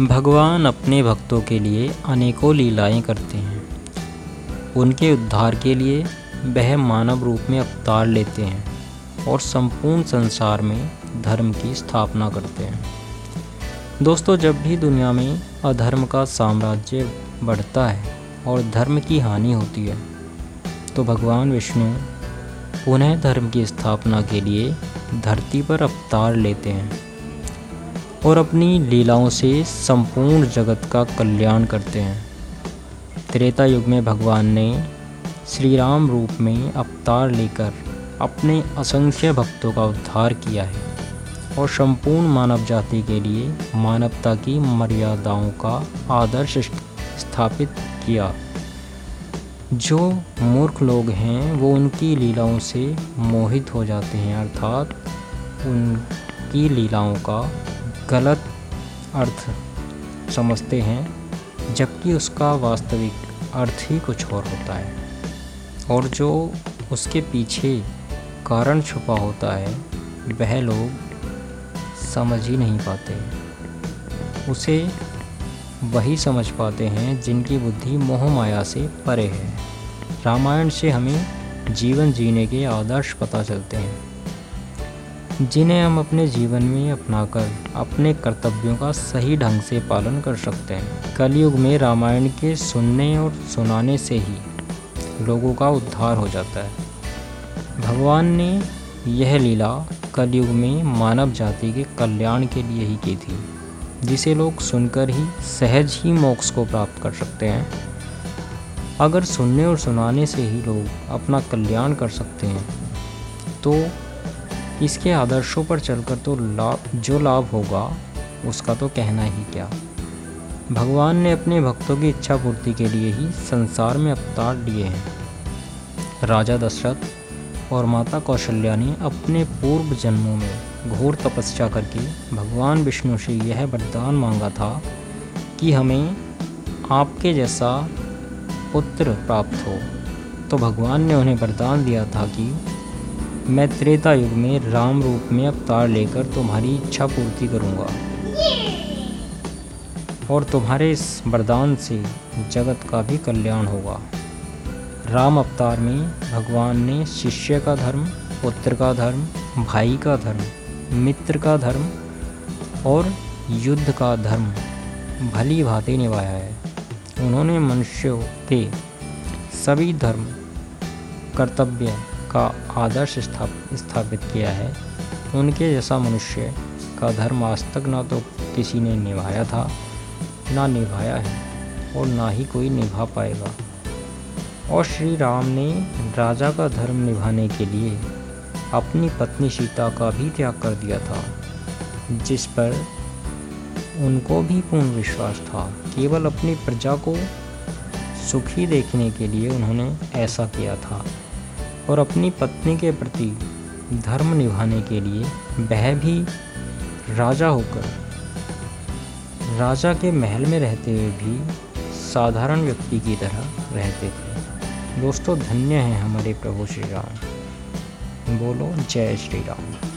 भगवान अपने भक्तों के लिए अनेकों लीलाएँ करते हैं। उनके उद्धार के लिए वह मानव रूप में अवतार लेते हैं और संपूर्ण संसार में धर्म की स्थापना करते हैं। दोस्तों, जब भी दुनिया में अधर्म का साम्राज्य बढ़ता है और धर्म की हानि होती है तो भगवान विष्णु उन्हें धर्म की स्थापना के लिए धरती पर अवतार लेते हैं। और अपनी लीलाओं से संपूर्ण जगत का कल्याण करते हैं। त्रेता युग में भगवान ने श्री राम रूप में अवतार लेकर अपने असंख्य भक्तों का उद्धार किया है और संपूर्ण मानव जाति के लिए मानवता की मर्यादाओं का आदर्श स्थापित किया। जो मूर्ख लोग हैं, वो उनकी लीलाओं से मोहित हो जाते हैं, अर्थात उनकी लीलाओं का गलत अर्थ समझते हैं, जबकि उसका वास्तविक अर्थ ही कुछ और होता है। और जो उसके पीछे कारण छुपा होता है, वह लोग समझ ही नहीं पाते। उसे वही समझ पाते हैं, जिनकी बुद्धि मोह माया से परे है। रामायण से हमें जीवन जीने के आदर्श पता चलते हैं। जिन्हें हम अपने जीवन में अपनाकर, अपने कर्तव्यों का सही ढंग से पालन कर सकते हैं। कलयुग में रामायण के सुनने और सुनाने से ही लोगों का उद्धार हो जाता है। भगवान ने यह लीला कलयुग में मानव जाति के कल्याण के लिए ही की थी, जिसे लोग सुनकर ही सहज ही मोक्ष को प्राप्त कर सकते हैं। अगर सुनने और सुनाने से ही लोग अपना कल्याण कर सकते हैं तो इसके आदर्शों पर चलकर तो लाभ, जो लाभ होगा, उसका तो कहना ही क्या? भगवान ने अपने भक्तों की इच्छा पूर्ति के लिए ही संसार में अवतार लिए हैं। राजा दशरथ और माता कौशल्या ने अपने पूर्व जन्मों में घोर तपस्या करके भगवान विष्णु से यह वरदान मांगा था कि हमें आपके जैसा पुत्र प्राप्त हो। तो भगवान ने उन्हें वरदान दिया था कि मैं त्रेता युग में राम रूप में अवतार लेकर तुम्हारी इच्छा पूर्ति करूँगा। और तुम्हारे इस वरदान से जगत का भी कल्याण होगा। राम अवतार में भगवान ने शिष्य का धर्म, पुत्र का धर्म, भाई का धर्म, मित्र का धर्म और युद्ध का धर्म भली भांति निभाया है। उन्होंने मनुष्यों के सभी धर्म, कर्तव्य का आदर्श स्थाप, स्थापित किया है। उनके जैसा मनुष्य का धर्म आज तक ना तो किसी ने निभाया था, ना निभाया है और ना ही कोई निभा पाएगा। और श्री राम ने राजा का धर्म निभाने के लिए अपनी पत्नी सीता का भी त्याग कर दिया था, जिस पर उनको भी पूर्ण विश्वास था। केवल अपनी प्रजा को सुखी देखने के लिए उन्होंने ऐसा किया था। और अपनी पत्नी के प्रति धर्म निभाने के लिए वह भी राजा होकर, राजा के महल में रहते हुए भी साधारण व्यक्ति की तरह रहते थे। दोस्तों, धन्य हैं हमारे प्रभु श्री राम। बोलो, जय श्री राम।